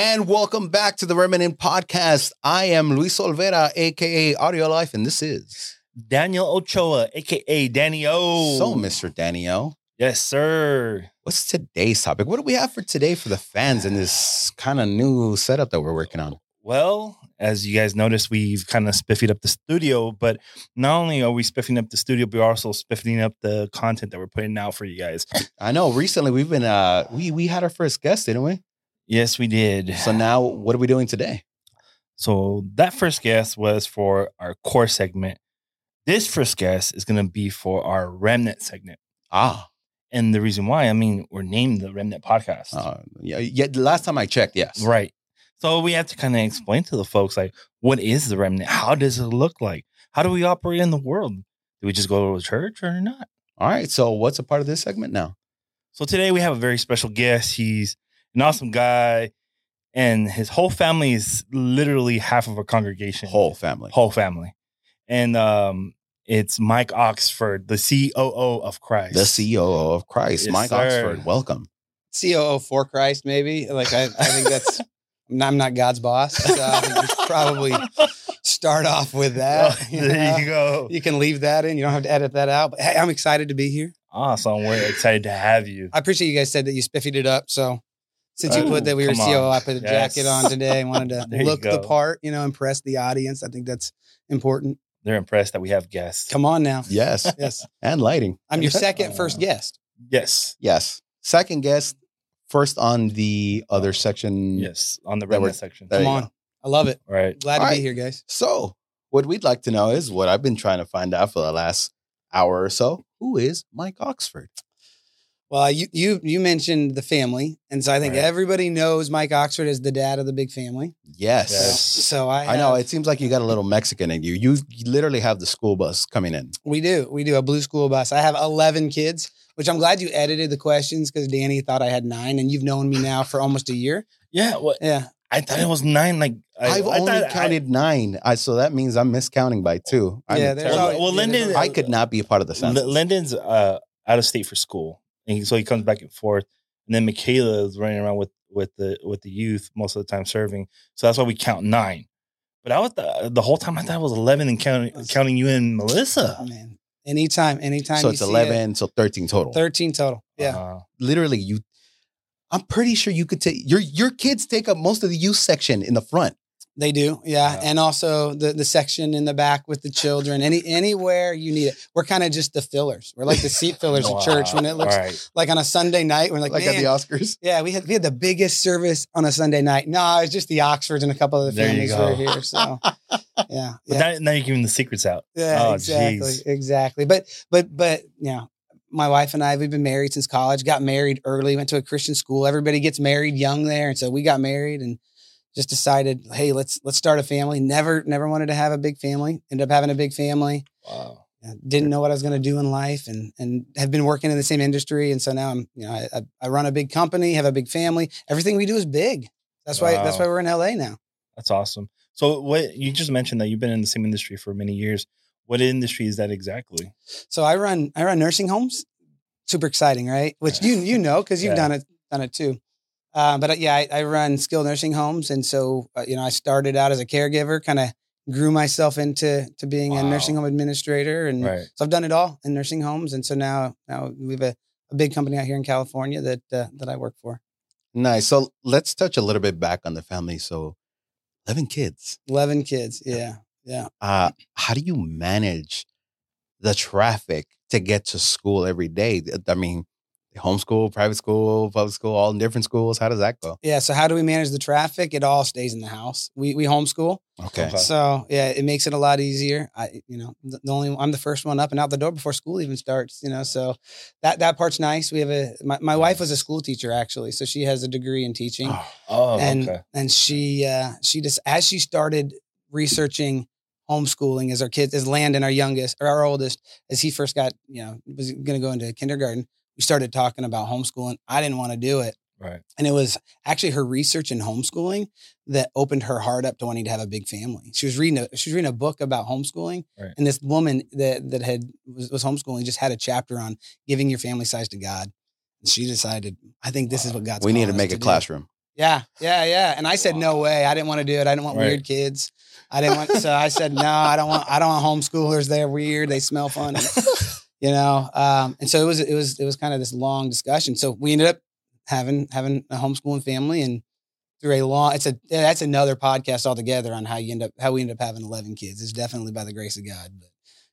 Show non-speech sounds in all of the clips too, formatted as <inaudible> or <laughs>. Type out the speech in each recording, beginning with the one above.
And welcome back to the Remnant Podcast. I am Luis Olvera, aka Audio Life, and this is Daniel Ochoa, aka Danny O. so Mr. Danny O. Yes, sir. What's today's topic? What do we have for today for the fans in this kind of new setup that we're working on? Well, as you guys noticed, we've kind of spiffied up the studio, but not only are we spiffing up the studio, but we're also spiffing up the content that we're putting out for you guys. I know recently we've been uh we we had our first guest, didn't we? Yes, we did. So now what are we doing today? So that first guest was for our core segment. This first guest is going to be for our remnant segment. Ah, And the reason why, I mean, we're named the Remnant Podcast. uh, yeah, yeah. The last time I checked, yes. Right. So we have to kind of explain to the folks like, what is the remnant? How does it look like? How do we operate in the world? Do we just go to church or not? All right. So what's a part of this segment now? So today we have a very special guest. He's an awesome guy, and his whole family is literally half of a congregation. Whole family. whole family, and um, it's Mike Oxford, the COO of Christ. The CEO of Christ, Yes, Mike sir. Oxford. Welcome. COO for Christ, maybe. Like I, I think that's <laughs> I'm not, God's boss. So I think we should probably start off with <laughs> that. you know? there you go. You can leave that in. You don't have to edit that out. But hey, I'm excited to be here. Awesome. We're excited to have you. I appreciate you guys said that you spiffied it up. So since you Oh, put that we were come COO, on. I put a Yes. jacket on today and wanted <laughs> to look the part, you know, impress the audience. I think that's important. They're impressed that we have guests. Come on now. Yes. Yes. and lighting. I'm your second <laughs> first guest. Yes. Yes. Second guest, first on the other section. Yes. On the That section. There Come on. go. I love it. Right. Glad to All be here, guys. So, what we'd like to know is what I've been trying to find out for the last hour or so. Who is Mike Oxford? Well, you you you mentioned the family, and so I think Right. everybody knows Mike Oxford is the dad of the big family. Yes. Yes. So I, I know. It seems like you got a little Mexican in you. You literally have the school bus coming in. we do we do a blue school bus. I have eleven kids, which I'm glad you edited the questions because Danny thought I had nine, and you've known me now for almost a year. Yeah. What? Yeah, I thought it was nine. Like I, I've I only thought- I- counted nine. I, so that means I'm miscounting by two. I'm Yeah, a there's terrible- always- well, yeah, Lyndon. I could not be a part of the L- census. Lyndon's uh, out of state for school, and he, so he comes back and forth. And then Michaela is running around with with the with the youth most of the time serving. So that's why we count nine. But I was the, the whole time I thought it was eleven and counting counting you and Melissa. oh, man. Anytime, anytime. so you it's see it, 11, so 13 total. Thirteen total. Yeah. Uh, Literally, you. I'm pretty sure you could take your your kids take up most of the youth section in the front. They do, yeah, Yeah. and also the the section in the back with the children. Any anywhere you need it, we're kind of just the fillers. We're like the seat <laughs> fillers at church when it looks right. like on a Sunday night. We're like, Like, at the Oscars. Yeah, we had we had the biggest service on a Sunday night. No, it's just the Oxfords and a couple of the There families were here. So <laughs> yeah, But yeah, now, now you're giving the secrets out. yeah, oh, exactly, jeez. exactly. But but but you know, my wife and I we've been married since college. Got married early. Went to a Christian school. Everybody gets married young there, and so we got married and just decided, hey, let's let's start a family. Never never wanted to have a big family. Ended up having a big family. Wow. Uh, Didn't know what I was going to do in life, and and have been working in the same industry, and so now I'm you know I, I, I run a big company, have a big family. Everything we do is big. That's why that's why we're in LA now. That's awesome. So what you just mentioned that you've been in the same industry for many years. What industry is that exactly? So I run I run nursing homes. Super exciting, right? Which you you know because you've Yeah. done it done it too. Uh, but uh, yeah, I, I run skilled nursing homes, and so uh, you know I started out as a caregiver, kind of grew myself into to being a nursing home administrator, and Right. so I've done it all in nursing homes, and so now now we have a, a big company out here in California that uh, that I work for. Nice. So let's touch a little bit back on the family. So, 11 kids. Eleven kids, yeah, yeah. Uh, how do you manage the traffic to get to school every day? I mean, homeschool, private school, public school, all in different schools. How does that go? Yeah, so how do we manage the traffic? It all stays in the house. We we homeschool. Okay. Okay. So yeah, it makes it a lot easier. I, you know, the the only I'm the first one up and out the door before school even starts. You know, so that that part's nice. We have a my, my wife was a school teacher actually, so she has a degree in teaching, Oh, and okay. and she uh, she just as she started researching homeschooling as our kids as Landon, our youngest or our oldest, as he first got you know was going to go into kindergarten, we started talking about homeschooling. I didn't want to do it. Right. And it was actually her research in homeschooling that opened her heart up to wanting to have a big family. She was reading a she was reading a book about homeschooling, Right. and this woman that that had was, was homeschooling just had a chapter on giving your family size to God. And she decided, I think this is what God's. we need to make a classroom. Yeah, yeah, yeah. And I said no way. I didn't want to do it. I didn't want Right. weird kids. I didn't want. So I said no. I don't want. I don't want homeschoolers. They're weird. They smell funny. <laughs> you know. Um, and so it was. It was. It was kind of this long discussion. So we ended up having having a homeschooling family and through a long. It's a. That's another podcast altogether on how you end up how we end up having eleven kids. It's definitely by the grace of God. But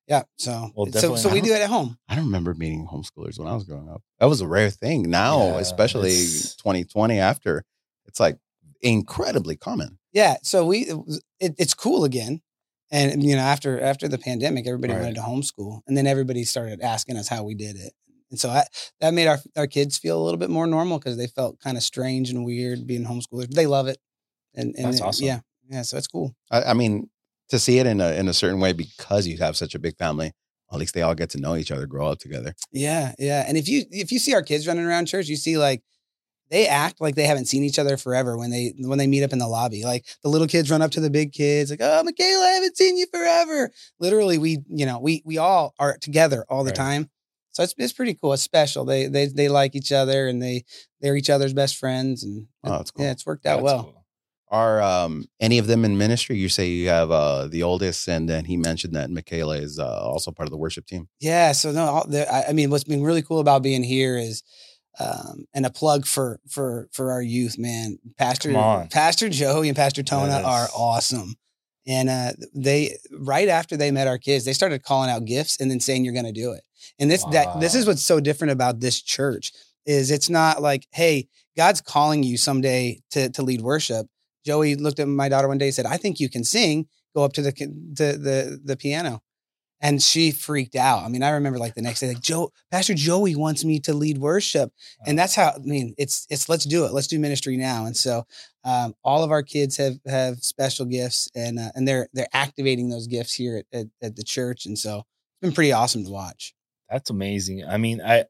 yeah. So Well, so so we do it at home. I don't remember meeting homeschoolers when I was growing up. That was a rare thing. Now, Yeah, especially 2020 after, it's like incredibly common. Yeah, so we it, it's cool again, and you know after after the pandemic, everybody Right. wanted to homeschool, and then everybody started asking us how we did it, and so I, that made our our kids feel a little bit more normal because they felt kind of strange and weird being homeschoolers. They love it, and, and That's it- awesome. Yeah, yeah, so it's cool. I, I mean, to see it in a in a certain way because you have such a big family. At least they all get to know each other, grow up together. Yeah, yeah, and if you if you see our kids running around church, you see like they act like they haven't seen each other forever when they when they meet up in the lobby. Like the little kids run up to the big kids, like, "Oh, Michaela, I haven't seen you forever." Literally, we you know we we all are together all the Right. time, so it's it's pretty cool. It's special. They they they like each other and they they're each other's best friends, and Oh, that's cool. yeah, it's worked out That's well. cool. Are um, any of them in ministry? You say you have uh, the oldest, and then he mentioned that Michaela is uh, also part of the worship team. Yeah. So no, all the, I, I mean, what's been really cool about being here is, um, and a plug for for for our youth, man. Pastor. Pastor Joey and Pastor Tona Yes. are awesome, and uh, they right after they met our kids, they started calling out gifts and then saying you're going to do it. And this that this is what's so different about this church is it's not like, hey, God's calling you someday to to lead worship. Joey looked at my daughter one day and said, "I think you can sing. Go up to the to the the piano." And she freaked out. I mean, I remember like the next day, like Joe, Pastor Joey wants me to lead worship, and that's how. I mean, it's it's let's do it. Let's do ministry now. And so, um, all of our kids have have special gifts, and uh, and they're they're activating those gifts here at, at at the church. And so, it's been pretty awesome to watch. That's amazing. I mean, I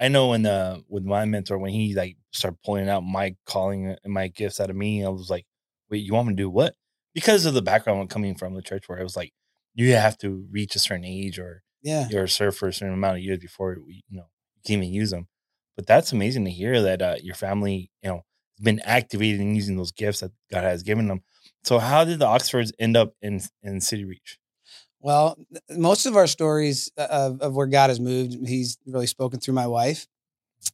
I know when uh with my mentor when he like started pulling out my calling and my gifts out of me, I was like, wait, you want me to do what? Because of the background coming from the church where it was like you have to reach a certain age or Yeah, you're served for a certain amount of years before we, you know you can even use them. But that's amazing to hear that uh, your family, you know, has been activated and using those gifts that God has given them. So how did the Oxfords end up in in City Reach? Well, most of our stories uh, of, of where God has moved, He's really spoken through my wife.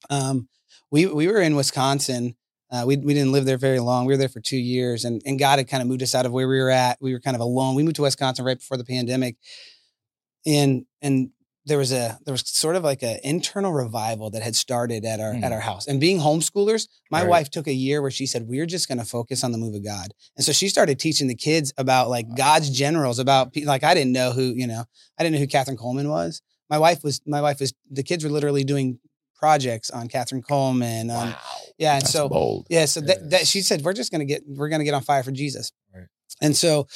Um, we we were in Wisconsin. Uh, we we didn't live there very long. We were there for two years, and and God had kind of moved us out of where we were at. We were kind of alone. We moved to Wisconsin right before the pandemic, and and there was a there was sort of like an internal revival that had started at our at Hmm. our house. And being homeschoolers, my Right. wife took a year where she said we're just going to focus on the move of God. And so she started teaching the kids about like God's generals, about like I didn't know who you know I didn't know who Kathryn Kuhlman was. My wife was my wife was the kids were literally doing projects on Kathryn Kuhlman. Um, Yeah, and That's so bold. yeah, so that, that she said we're just gonna get we're gonna get on fire for Jesus. Right. And so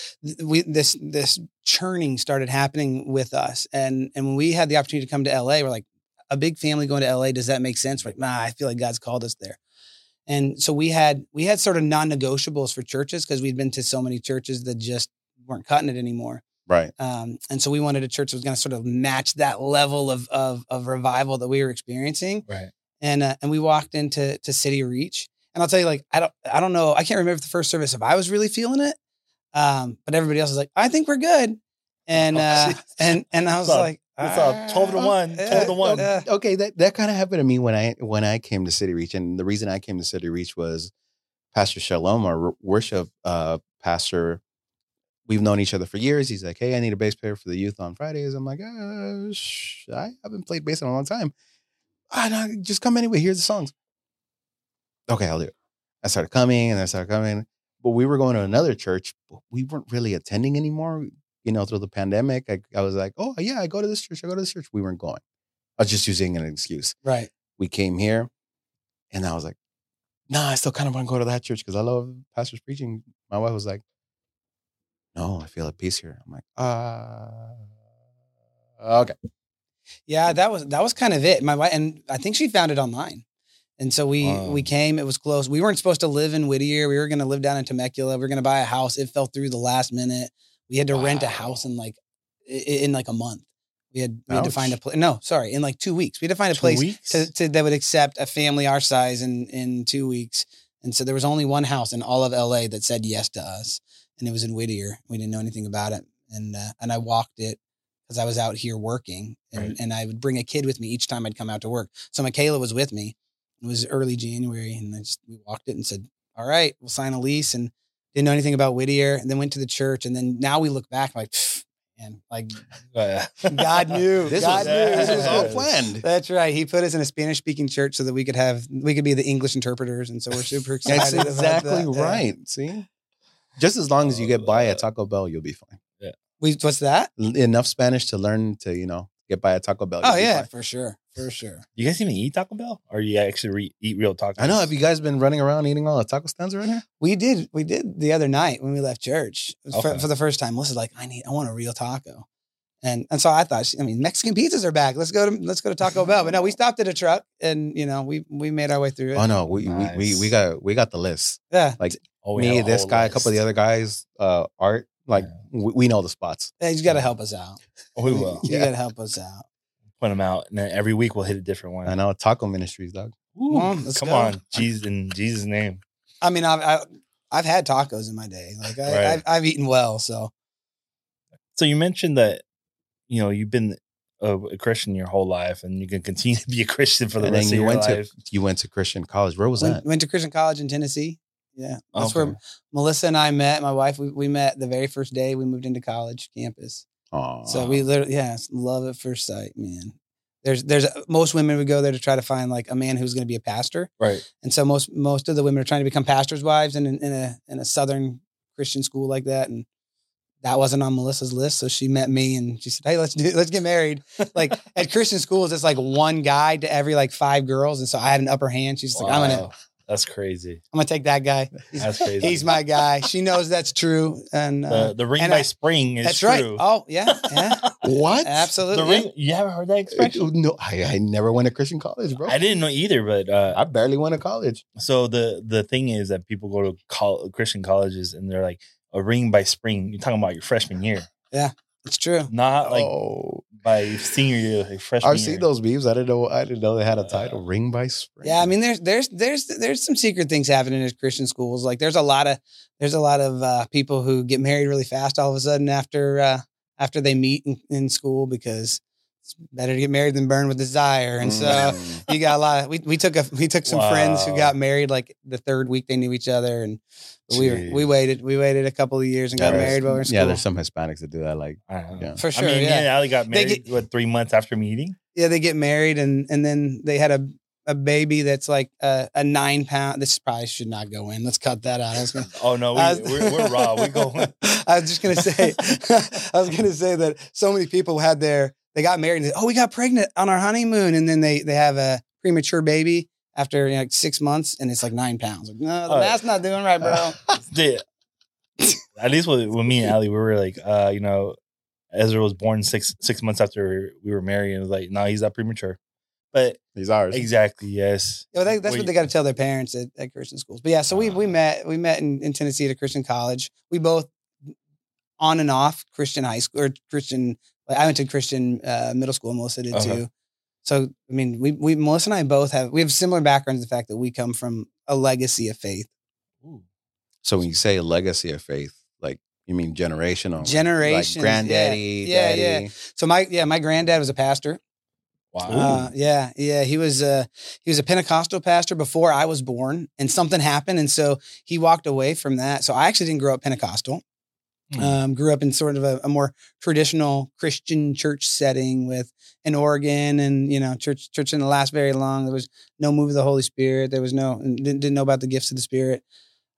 we this this churning started happening with us, and and when we had the opportunity to come to LA, we're like a big family going to LA. Does that make sense? We're like, nah, I feel like God's called us there. And so we had we had sort of non-negotiables for churches because we'd been to so many churches that just weren't cutting it anymore. Right. Um, and so we wanted a church that was going to sort of match that level of, of of revival that we were experiencing Right. And uh, and we walked into to City Reach. And I'll tell you, like I don't I don't know, I can't remember the first service if I was really feeling it, um, but everybody else was like, I think we're good, and <laughs> uh, jeez. and and I was It's like, it's all 12 to "Ah, 1, 12 to uh, 1." uh." okay, that, that kind of happened to me when I when I came to City Reach, and the reason I came to City Reach was Pastor Shalom, our worship uh, pastor. We've known each other for years. He's like, "Hey, I need a bass player for the youth on Fridays." I'm like, uh, sh- "I haven't played bass in a long time. Ah, no, just come anyway. Here's the songs." Okay, I'll do it. I started coming, and I started coming, but we were going to another church. But we weren't really attending anymore. You know, through the pandemic, I, I was like, "Oh yeah, I go to this church. I go to this church." We weren't going. I was just using an excuse. right, We came here, and I was like, "Nah, I still kind of want to go to that church because I love pastors preaching." My wife was like, "No, I feel at peace here." I'm like, "Uh, okay." Yeah, that was that was kind of it. My wife and I think she found it online. And so we Wow. we came. It was close. We weren't supposed to live in Whittier. We were going to live down in Temecula. We were going to buy a house. It fell through the last minute. We had to rent a house in like in like a month. We had we had to find a place. No, sorry, in like two weeks. We had to find a Two place to, to that would accept a family our size in in two weeks. And so there was only one house in all of LA that said yes to us, and it was in Whittier. We didn't know anything about it, and uh, and I walked it because I was out here working, and, Right. and I would bring a kid with me each time I'd come out to work. So Michaela was with me. It was early January, and I just we walked it and said, "All right, we'll sign a lease." And didn't know anything about Whittier, and then went to the church, and then now we look back like, "Pfft, man, like Uh, <laughs> God knew, <laughs> This God was, knew. this was all planned. That's right. He put us in a Spanish speaking church so that we could have we could be the English interpreters, and so we're super <laughs> excited. That's about exactly that. Yeah. right. See, just as long as you get by at Taco Bell, you'll be fine. We what's that? Enough Spanish to learn to you know get by at Taco Bell. Oh you'll be yeah, fine. for sure, for sure. you guys even eat Taco Bell, or you actually re- eat real tacos? I know. Have you guys been running around eating all the taco stands around here? We did we did the other night when we left church for, Okay. for the first time. Melissa's like, I need I want a real taco. And and so I thought, I mean, Mexican pizzas are back. Let's go to let's go to Taco Bell. But no, we stopped at a truck and you know we we made our way through it. Oh no, we, we, we we got we got the list. Yeah, Oh, we Me, a this whole guy, a couple of the list. other guys, uh, Art. Like Yeah. we, we know the spots. Yeah, you got to help us out. Oh, we <laughs> will You Yeah. got to help us out. put them out, and then every week we'll hit a different one. I know Taco Ministries, dog. Ooh, Well, let's come go. on, Jesus in Jesus' name. I mean, I've I, I've had tacos in my day. Like I, Right. I've, I've eaten well. So So you mentioned that you know you've been a, a Christian your whole life, and you can continue to be a Christian for the And then rest of you your went life. to you went to Christian college. Where was went, that? went to Christian college in Tennessee. Yeah, that's Okay. where Melissa and I met. My wife, we, we met the very first day we moved into college campus. Oh, So we literally, yeah, love at first sight, man. There's, there's most women would go there to try to find like a man who's going to be a pastor, right. and so most most of the women are trying to become pastors' wives in, in a in a southern Christian school like that, and that wasn't on Melissa's list. So she met me and she said, "Hey, let's do let's get married." Like at <laughs> Christian schools, it's like one guy to every like five girls, and so I had an upper hand. She's like, "I'm gonna Wow. That's crazy. I'm gonna take that guy. He's, <laughs> That's crazy. he's my guy." She knows that's true, and uh, the the ring and by I- spring is that's true. right. Oh yeah, yeah, <laughs> what? absolutely. The ring. You haven't heard that expression? No, I, I never went to Christian college, bro. I didn't know either, but uh, I barely went to college. so the the thing is that people go to col- Christian colleges and they're like a ring by spring. You're talking about your freshman year, It's true. not like oh, by senior year, like freshman I've year. seen those memes. I didn't know. I didn't know they had a Uh, title. Ring by spring. Yeah, I mean, there's there's there's there's some secret things happening at Christian schools. Like there's a lot of there's a lot of uh, people who get married really fast all of a sudden after uh, after they meet in, in school because it's better to get married than burn with desire. And so Mm. <laughs> you got a lot. Of, we we took a we took some friends who got married like the third week they knew each other, and we were, we waited we waited a couple of years and got Yeah, married while we were in school. yeah, there's some Hispanics that do that. Like, I. Yeah. For sure, I mean, me yeah. and Ali got married get- what three months after meeting. yeah, they get married and and then they had a a baby that's like a, a nine pound. This probably should not go in. Let's cut that out. I was gonna, <laughs> Oh no, we, I was- we're, we're raw. We go. <laughs> I was just gonna say, I was gonna say that so many people had their they got married and they, oh we got pregnant on our honeymoon and then they they have a premature baby after you know, like six months and it's like nine pounds. Like, no, the Oh. math's not doing right, bro. <laughs> Yeah. <laughs> At least with, with me and Ali, we were like, uh, you know, Ezra was born six six months after we were married, and it was like, no, he's not premature. But he's ours. exactly, yes. Yeah, well, they, that's Were what they got to tell their parents at, at Christian schools. But yeah, so we we Ah. met we met in, in Tennessee at a Christian college. We both on and off Christian high school or Christian. Like I went to Christian uh, middle school. Melissa did Uh-huh. too. So I mean, we we Melissa and I both have we have similar backgrounds. in The fact that we come from a legacy of faith, So when you say a legacy of faith, like you mean generational, generation, like granddaddy, yeah. Yeah, yeah. So my yeah, my granddad was a pastor. Wow. Uh, yeah, yeah. He was uh he was a Pentecostal pastor before I was born, and something happened, and so he walked away from that. So I actually didn't grow up Pentecostal. Hmm. Um, grew up in sort of a, a more traditional Christian church setting with an organ, and you know, church church didn't last very long. There was no move of the Holy Spirit. There was no didn't, didn't know about the gifts of the Spirit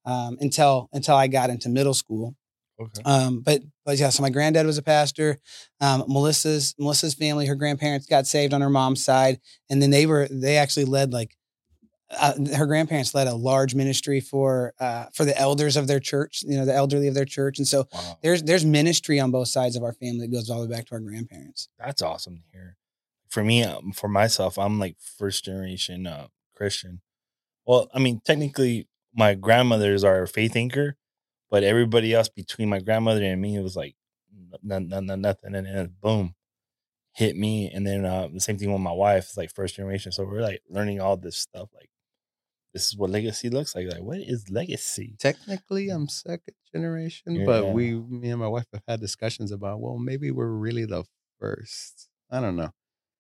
um, until until I got into middle school. okay. Um, but but yeah, so my granddad was a pastor. Um, Melissa's Melissa's family, her grandparents got saved on her mom's side, and then they were they actually led like uh, her grandparents led a large ministry for uh, for the elders of their church, you know, the elderly of their church, and so Wow. there's there's ministry on both sides of our family that goes all the way back to our grandparents. That's awesome to hear. For me, um, for myself, I'm like first generation uh, Christian. Well, I mean, technically, my grandmothers are a faith anchor, but everybody else between my grandmother and me, it was like nothing, nothing, nothing, and then boom, hit me. And then uh, the same thing with my wife, it's like first generation. So we're like learning all this stuff, like this is what legacy looks like. Like, what is legacy? Technically, I'm second generation, Yeah. but we, me and my wife have had discussions about, well, maybe we're really the first. I don't know.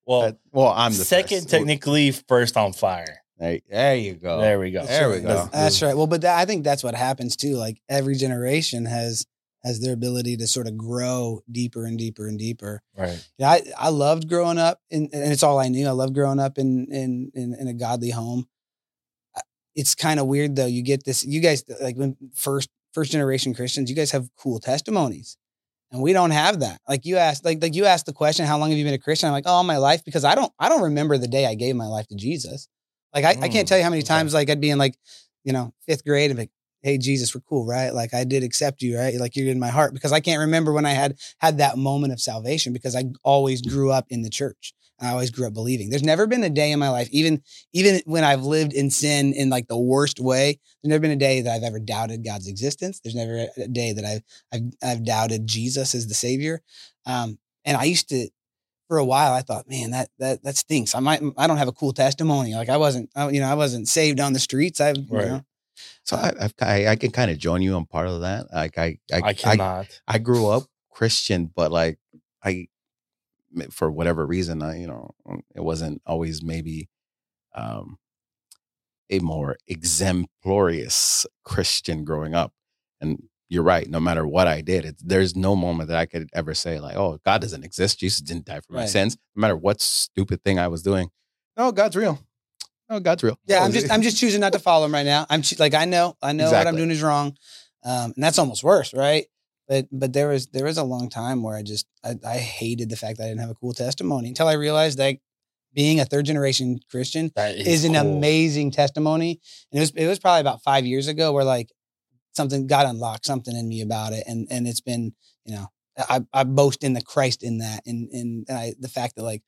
Well, But- well, I'm the second, first. technically, first on fire. There, there you go. There we go. There we That's- go. That's right. Well, but that, I think that's what happens too. Like every generation has has their ability to sort of grow deeper and deeper and deeper. Right. Yeah, I, I loved growing up, in, and it's all I knew. I loved growing up in in in, in a godly home. It's kind of weird though. You get this. You guys like when first first generation Christians. You guys have cool testimonies, and we don't have that. Like you asked, like like you asked the question, "How long have you been a Christian?" I'm like, "Oh, all my life," because I don't I don't remember the day I gave my life to Jesus. Like I, I can't Mm, tell you how many okay. times like I'd be in like you know fifth grade and be like, "Hey Jesus, we're cool, right?" Like I did accept you, right? Like you're in my heart because I can't remember when I had had that moment of salvation because I always grew up in the church. I always grew up believing. There's never been a day in my life, even even when I've lived in sin in like the worst way. There's never been a day that I've ever doubted God's existence. There's never a day that I've I've, I've doubted Jesus as the Savior. Um, and I used to, for a while, I thought, man, that that that stinks. I might I don't have a cool testimony. Like I wasn't, I, you know, I wasn't saved on the streets. I, you Right. know, So I, I've, I, I can kind of join you on part of that. Like I, I, I, cannot. I grew up Christian, but like I, for whatever reason, I you know it wasn't always maybe um, a more exemplarious Christian growing up. And you're right. No matter what I did, it, there's no moment that I could ever say like, "Oh, God doesn't exist. Jesus didn't die for my Right. sins." No matter what stupid thing I was doing, no, God's real. No, God's real. Yeah, I'm just I'm just choosing not to follow him right now. I'm choo- like I know I know what I'm doing is wrong, um, and that's almost worse, right? But but there was there was a long time where I just I, I hated the fact that I didn't have a cool testimony until I realized that being a third generation Christian That is, an cool. amazing testimony, and it was it was probably about five years ago where like something God unlocked something in me about it, and and it's been you know I I boast in the Christ in that, and and I, the fact that like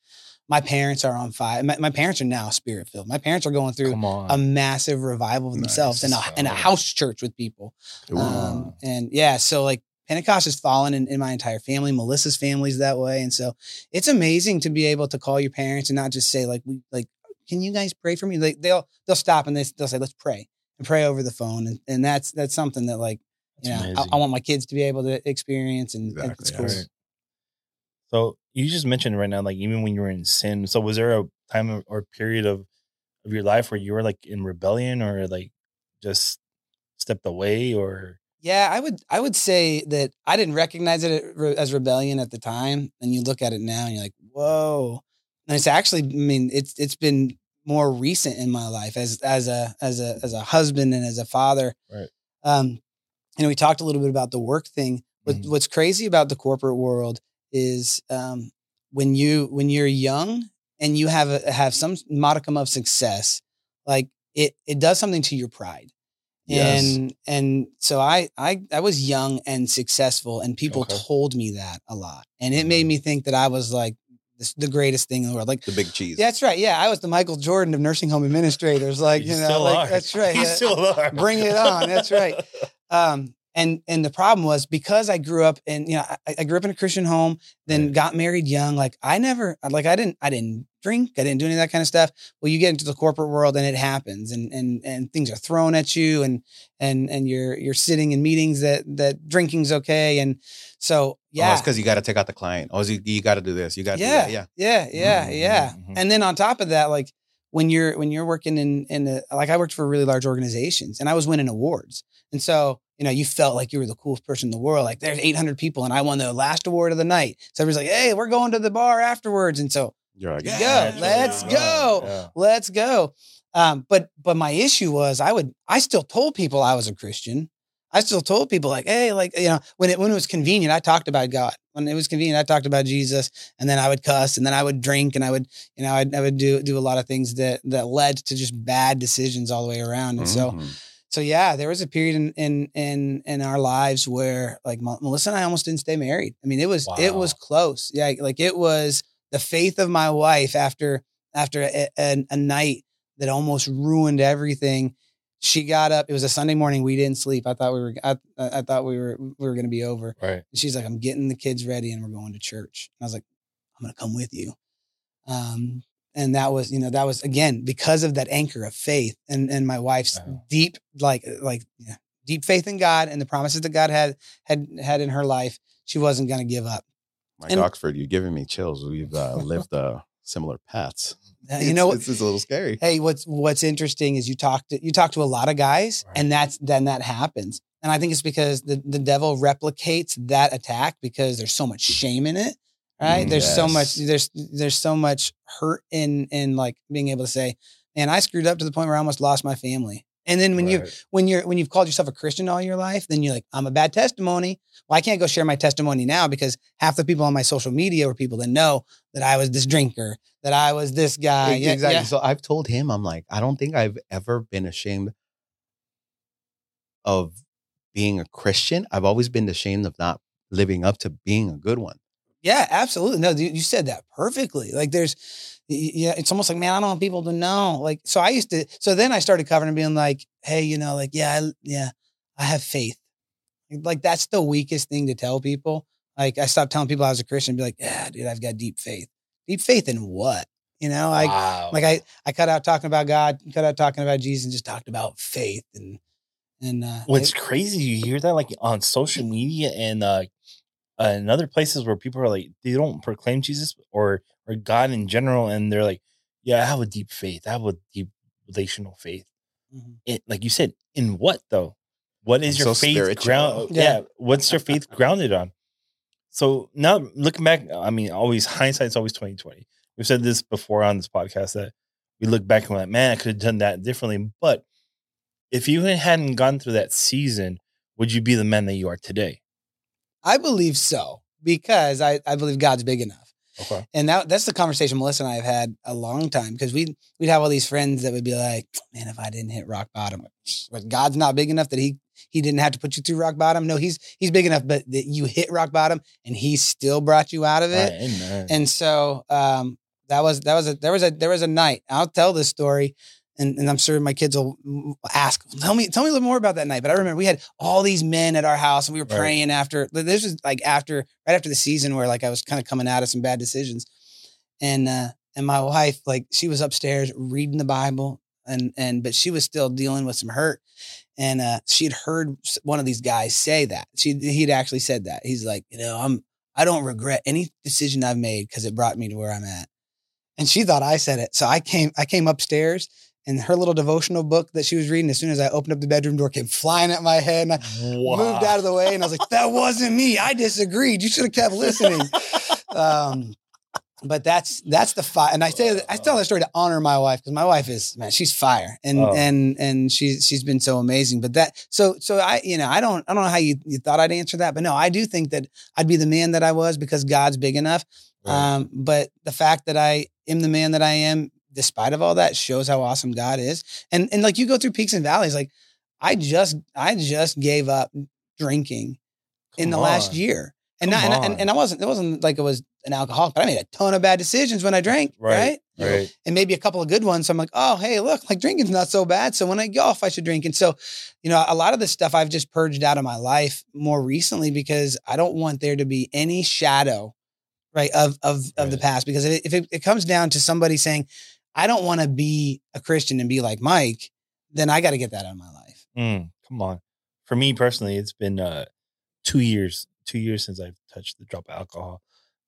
my parents are on fire. My, my parents are now spirit filled. My parents are going through a massive revival of themselves in a, in a house church with people. Um, and yeah, so like Pentecost has fallen in, in my entire family. Melissa's family's that way. And so it's amazing to be able to call your parents and not just say like, we like, can you guys pray for me? Like they'll, they'll stop and they, they'll say, let's pray and pray over the phone. And, and that's, that's something that like, you That's know, I. I want my kids to be able to experience and, and it's cool. yes. So you just mentioned right now, like even when you were in sin. So was there a time or period of of your life where you were like in rebellion or like just stepped away or Yeah, I would I would say that I didn't recognize it as rebellion at the time, and you look at it now and you're like, whoa. And it's actually, I mean, it's it's been more recent in my life as as a as a as a husband and as a father. Right. Um, you know, we talked a little bit about the work thing. But Mhm. what's crazy about the corporate world is um, when you when you're young and you have a, have some modicum of success, like it it does something to your pride. Yes. And and so I I I was young and successful, and people Okay. told me that a lot, and it made me think that I was like this, the greatest thing in the world. Like the big cheese. that's right, yeah, I was the Michael Jordan of nursing home administrators. Like You you know, like that's right. You still are. Bring it on. That's right. <laughs> Um, and and the problem was because I grew up in you know I, I grew up in a Christian home, then Right. got married young. Like I never like I didn't I didn't drink, I didn't do any of that kind of stuff. Well, you get into the corporate world and it happens, and and and things are thrown at you, and and and you're you're sitting in meetings that that drinking's okay, and so Oh, yeah, it's because you got to take out the client. Oh, you, you got to do this. You got yeah, yeah, Yeah. yeah, Mhm, yeah. mhm. And then on top of that, like when you're when you're working in in a, like I worked for really large organizations and I was winning awards, and so you know you felt like you were the coolest person in the world. Like there's 800 people and I won the last award of the night. So everybody's like, hey, we're going to the bar afterwards, and so You're like, Go, yeah. let's Yeah. go. Yeah. let's go. Um, but but my issue was I would I still told people I was a Christian. I still told people like, hey, like you know, when it when it was convenient, I talked about God. When it was convenient, I talked about Jesus, and then I would cuss, and then I would drink, and I would, you know, I'd, I would do do a lot of things that that led to just bad decisions all the way around. And so Mhm. So yeah, there was a period in in in in our lives where like Melissa and I almost didn't stay married. I mean, it was it was close. Yeah, like it was the faith of my wife after after a, a, a night that almost ruined everything. She got up. It was a Sunday morning. We didn't sleep. I thought we were. I, I thought we were. We were going to be over. Right. And she's like, "I'm getting the kids ready, and we're going to church." And I was like, "I'm going to come with you." Um, and that was you know that was again because of that anchor of faith and and my wife's Wow. deep like like yeah, deep faith in God and the promises that God had had had in her life. She wasn't going to give up. Mike And- Oxford, you're giving me chills. We've uh, lived uh, similar paths. Uh, you know it's, it's a little scary. hey what's what's interesting is you talk to you talk to a lot of guys Right. and that's then that happens and i think it's because the, the devil replicates that attack because there's so much shame in it right there's so much there's there's so much hurt in in like being able to say man i screwed up to the point where i almost lost my family and then when you when you're when you've called yourself a Christian all your life, then you're like, I'm a bad testimony. Well, I can't go share my testimony now because half the people on my social media were people that know that I was this drinker, that I was this guy. Exactly. yeah. So I've told him, I'm like, I don't think I've ever been ashamed of being a Christian. I've always been ashamed of not living up to being a good one. Yeah, absolutely. No, you, you said that perfectly. Like there's, yeah, it's almost like, man, I don't want people to know. Like, so I used to, so then I started covering and being like, hey, you know, like, yeah, I, yeah, I have faith. Like that's the weakest thing to tell people. Like I stopped telling people I was a Christian, be like, yeah, dude, I've got deep faith. Deep faith in what? You know, like, wow. like I, I cut out talking about God, cut out talking about Jesus, and just talked about faith and, and, uh, What's it- crazy, you hear that like on social media and uh, uh, in other places where people are like they don't proclaim Jesus or or God in general, and they're like, "Yeah, I have a deep faith. I have a deep relational faith." Mhm. It, like you said, in what though? What is I'm your so faith ground? Yeah. Yeah. what's your faith grounded on? So now looking back, I mean, always hindsight's always twenty twenty. We've said this before on this podcast that we look back and we're like, man, I could have done that differently. But if you hadn't gone through that season, would you be the man that you are today? I believe so because I, I believe God's big enough. Okay. And that that's the conversation Melissa and I have had a long time because we'd we'd have all these friends that would be like, man, if I didn't hit rock bottom, but God's not big enough that he he didn't have to put you through rock bottom. No, he's he's big enough, but that you hit rock bottom and he still brought you out of it. Right. And so um, that was that was a there was a there was a night. I'll tell this story, and, and I'm sure my kids will ask, tell me tell me a little more about that night. But I remember we had all these men at our house, and we were Right. praying after. This was like after right after the season where like I was kind of coming out of some bad decisions, and uh, and my wife like she was upstairs reading the Bible, and and but she was still dealing with some hurt. And uh, she had heard one of these guys say that. She he'd actually said that. He's like, you know, I'm I don't regret any decision I've made because it brought me to where I'm at. And she thought I said it. So I came, I came upstairs and her little devotional book that she was reading, as soon as I opened up the bedroom door, came flying at my head and I moved out of the way. And I was like, that wasn't me. I disagreed. You should have kept listening. <laughs> um, but that's that's the fire. And I say I tell that story to honor my wife because my wife is man, she's fire, and Oh. and and she's she's been so amazing. But that so so I you know I don't I don't know how you, you thought I'd answer that, but no, I do think that I'd be the man that I was because God's big enough. Right. Um, but the fact that I am the man that I am, despite of all that, shows how awesome God is. And and like you go through peaks and valleys. Like I just I just gave up drinking in Come the last year. And, not, and, and and I wasn't it wasn't like it was an alcoholic, but I made a ton of bad decisions when I drank, right? Right. Right. And maybe a couple of good ones. So I'm like, oh, hey, look, like drinking's not so bad. So when I golf, I should drink. And so, you know, a lot of this stuff I've just purged out of my life more recently because I don't want there to be any shadow, right, of of of the past. Because if it, if it, it comes down to somebody saying, I don't want to be a Christian and be like Mike, then I got to get that out of my life. Mm, come on. For me personally, it's been uh, two years, two years since I've touched the drop of alcohol.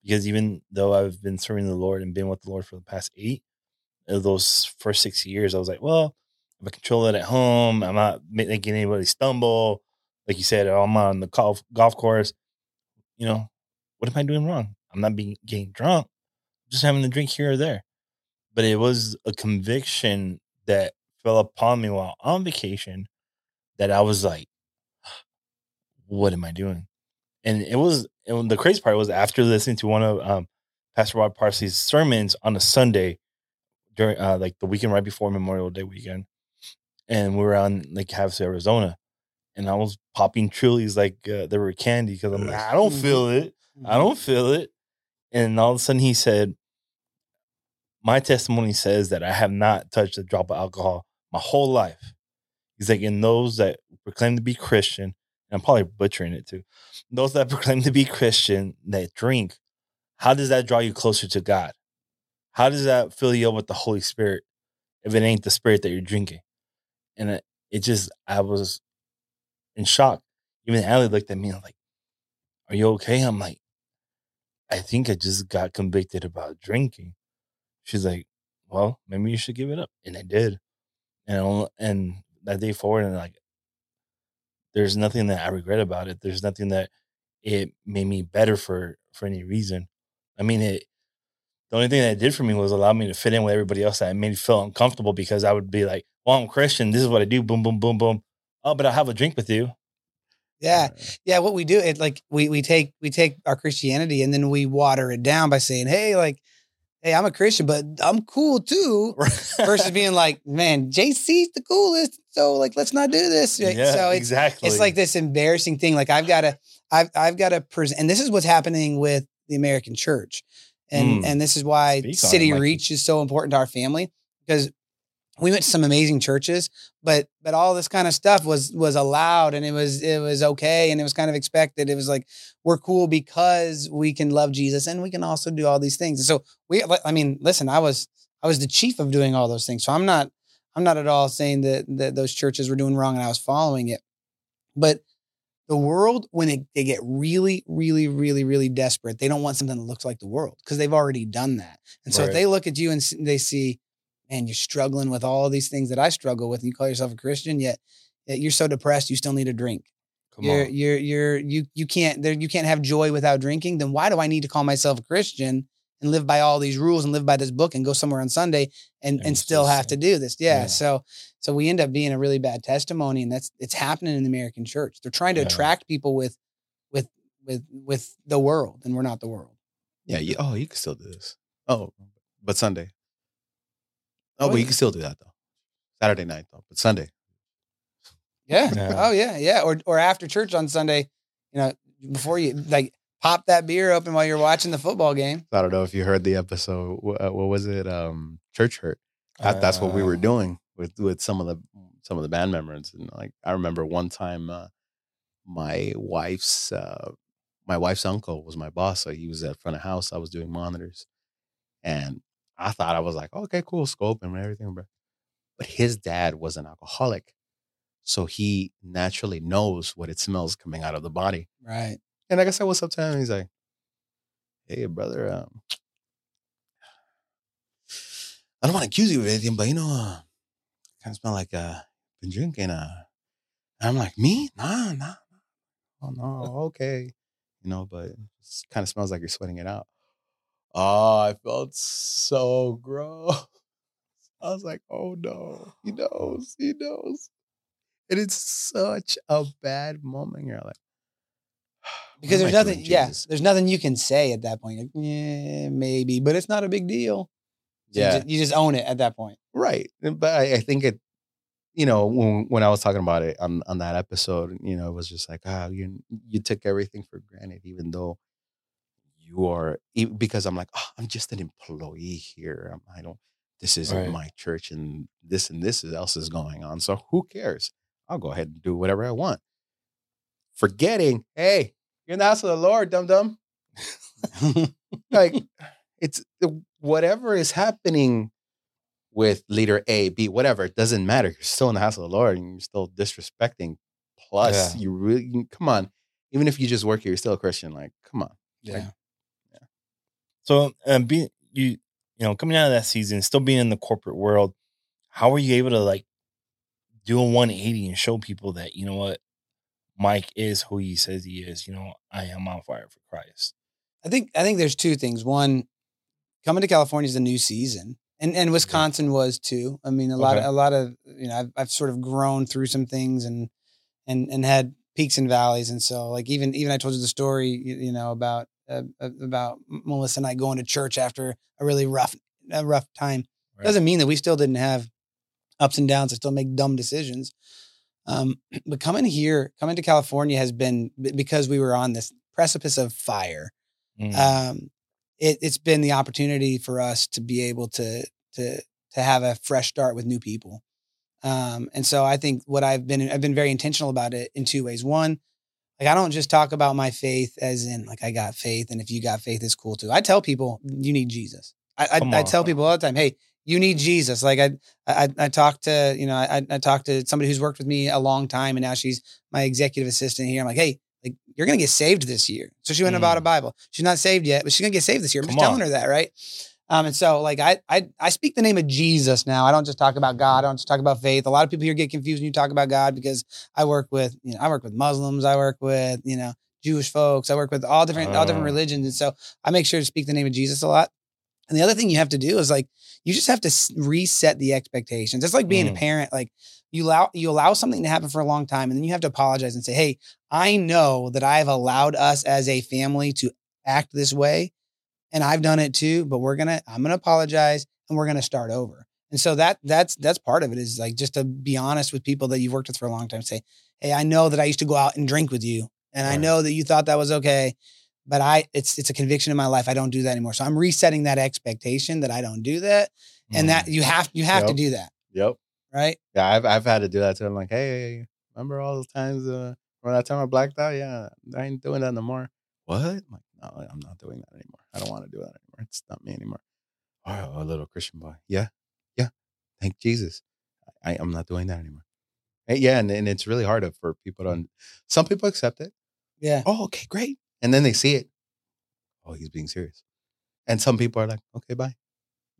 Because even though I've been serving the Lord and been with the Lord for the past eight of those first six years, I was like, well, if I control it at home, I'm not making anybody stumble. Like you said, I'm on the golf golf course. You know, what am I doing wrong? I'm not being getting drunk, just having a drink here or there. But it was a conviction that fell upon me while on vacation that I was like, <gasps> what am I doing? And it was and the crazy part was after listening to one of um, Pastor Rod Parsley's sermons on a Sunday during uh, like the weekend right before Memorial Day weekend, and we were on Lake Havasu, Arizona, and I was popping Trulies like uh, they were candy because I'm like, I don't feel it, I don't feel it, and all of a sudden he said, "My testimony says that I have not touched a drop of alcohol my whole life." He's like, and those that proclaim to be Christian, and I'm probably butchering it too. Those that <laughs> proclaim to be Christian that drink, how does that draw you closer to God? how does that fill you up with the Holy Spirit if it ain't the spirit that you're drinking? And it, it just, I was in shock. Even Allie looked at me and like, are you okay? I'm like, I think I just got convicted about drinking. She's like, well, maybe you should give it up. And I did. And, and that day forward, and like, there's nothing that I regret about it. There's nothing that it made me better for, for any reason. I mean, it, the only thing that it did for me was allow me to fit in with everybody else that made me feel uncomfortable because I would be like, well, I'm Christian. This is what I do. Boom, boom, boom, boom. Oh, but I'll have a drink with you. Yeah. Yeah. What we do, it like we we take we take our Christianity and then we water it down by saying, Hey, like, hey, I'm a Christian, but I'm cool too. <laughs> Versus being like, man, JC's the coolest. So like let's not do this. Yeah, so it's exactly. it's like this embarrassing thing. Like I've got to I've I've got to present and this is what's happening with the American church. And Mm. and this is why Speak it, City. Reach is so important to our family because we went to some amazing churches, but but all this kind of stuff was was allowed and it was it was okay and it was kind of expected. It was like we're cool because we can love Jesus and we can also do all these things. And so we I mean, listen, I was I was the chief of doing all those things. So I'm not I'm not at all saying that that those churches were doing wrong and I was following it. But the world, when they, they get really, really, really, really desperate, they don't want something that looks like the world because they've already done that. And so if they look at you and they see, man, you're struggling with all these things that I struggle with, and you call yourself a Christian, yet, yet you're so depressed, you still need a drink. Come you're, on. you're, you're, you, you can't, there, you can't have joy without drinking. Then why do I need to call myself a Christian and live by all these rules and live by this book and go somewhere on Sunday and, And and still have to do this? Yeah. yeah. So, so we end up being a really bad testimony, and that's it's happening in the American church. They're trying to Yeah. attract people with, with, with, with the world, and we're not the world. Yeah. You, oh, you can still do this. Oh, but Sunday. Oh, Oh, but you can still do that though. Saturday night though, but Sunday. Yeah. Yeah. Oh yeah, yeah. Or or after church on Sunday, you know, before you like pop that beer open while you're watching the football game. I don't know if you heard the episode. What, uh, what was it? Um, Church Hurt. That, that's what we were Uh, doing with with some of the some of the band members. And like I remember one time, uh, my wife's uh, my wife's uncle was my boss, so he was at front of house. I was doing monitors, and I thought I was like, okay, cool, scope and everything, bro. But his dad was an alcoholic, so he naturally knows what it smells coming out of the body. Right. And like I said, what's up to him? He's like, hey, brother, um, I don't want to accuse you of anything, but you know, uh, kind of smell like uh, been drinking. Uh, and I'm like, me? Nah, nah, nah. Oh no, <laughs> okay, you know, but it kind of smells like you're sweating it out. Oh, I felt so gross. <laughs> I was like, oh no, he knows, he knows. And it's such a bad moment. You're like, <sighs> Because there's nothing, yeah, Jesus? there's nothing you can say at that point. Like, yeah, maybe, but it's not a big deal. So you Yeah. you just own it at that point. Right. But I, I think it, you know, when when I was talking about it on on that episode, you know, it was just like, ah, you you took everything for granted, even though you are because I'm like, oh, I'm just an employee here. I'm, don't. This isn't Right. my church, and this and this else is going on. So who cares? I'll go ahead and do whatever I want. Forgetting, hey, you're in the house of the Lord, dum dum. like <laughs> it's whatever is happening with leader A, B, whatever. It doesn't matter. You're still in the house of the Lord and you're still disrespecting. Plus, Yeah. you really come on. Even if you just work here, you're still a Christian. Like, come on. Yeah. So, um, being you, you know, coming out of that season, still being in the corporate world, how were you able to like do a 180 and show people that you know what Mike is who he says he is? You know, I am on fire for Christ. I think I think there's two things. One, coming to California is a new season, and and Wisconsin was too. I mean, a lot of a lot of you know, I've, I've sort of grown through some things and and and had peaks and valleys, and so like even even I told you the story, you, you know, about uh, about Melissa and I going to church after a really rough a rough time. Right. Doesn't mean that we still didn't have ups and downs. I still make dumb decisions. Um, <clears throat> but coming here, coming to California has been because we were on this precipice of fire Mm. um, it, it's been the opportunity for us to be able to to to have a fresh start with new people. Um, and so I think what I've been I've been very intentional about it in two ways. One, like I don't just talk about my faith as in like I got faith, and if you got faith, it's cool too. I tell people you need Jesus. I, I, I tell people all the time, hey, you need Jesus. Like I, I, I talked to, you know, I, I talked to somebody who's worked with me a long time and now she's my executive assistant here. I'm like, hey, like you're going to get saved this year. So she went and bought a Mm. Bible. She's not saved yet, but she's going to get saved this year. I'm Come just telling her that. Right. Um, and so like I, I, I speak the name of Jesus now. I don't just talk about God. I don't just talk about faith. A lot of people here get confused when you talk about God because I work with, you know, I work with Muslims. I work with, you know, Jewish folks. I work with all different, all different Oh. religions. And so I make sure to speak the name of Jesus a lot. And the other thing you have to do is like you just have to reset the expectations. It's like being a Mm. parent. Like you allow you allow something to happen for a long time, and then you have to apologize and say, "Hey, I know that I've allowed us as a family to act this way, and I've done it too. But we're gonna I'm gonna apologize, and we're gonna start over." And so that that's that's part of it is like just to be honest with people that you've worked with for a long time. Say, "Hey, I know that I used to go out and drink with you, and I know that you thought that was okay." but I it's it's a conviction in my life. I don't do that anymore. So I'm resetting that expectation that I don't do that, and that Mm. you have you have to do that, Yep. right? Yeah, I've I've had to do that too. I'm like, hey, remember all those times uh, when I time I blacked out? Yeah, I ain't doing that no more. What? I'm like, no, I'm not doing that anymore. I don't want to do that anymore. It's not me anymore. Oh, a little Christian boy. Yeah, yeah. Thank Jesus. I, I'm not doing that anymore. Hey, yeah, and, and it's really hard for people to. Some people accept it. Yeah, Oh, okay, great. And then they see it. Oh, he's being serious. And some people are like, okay, bye.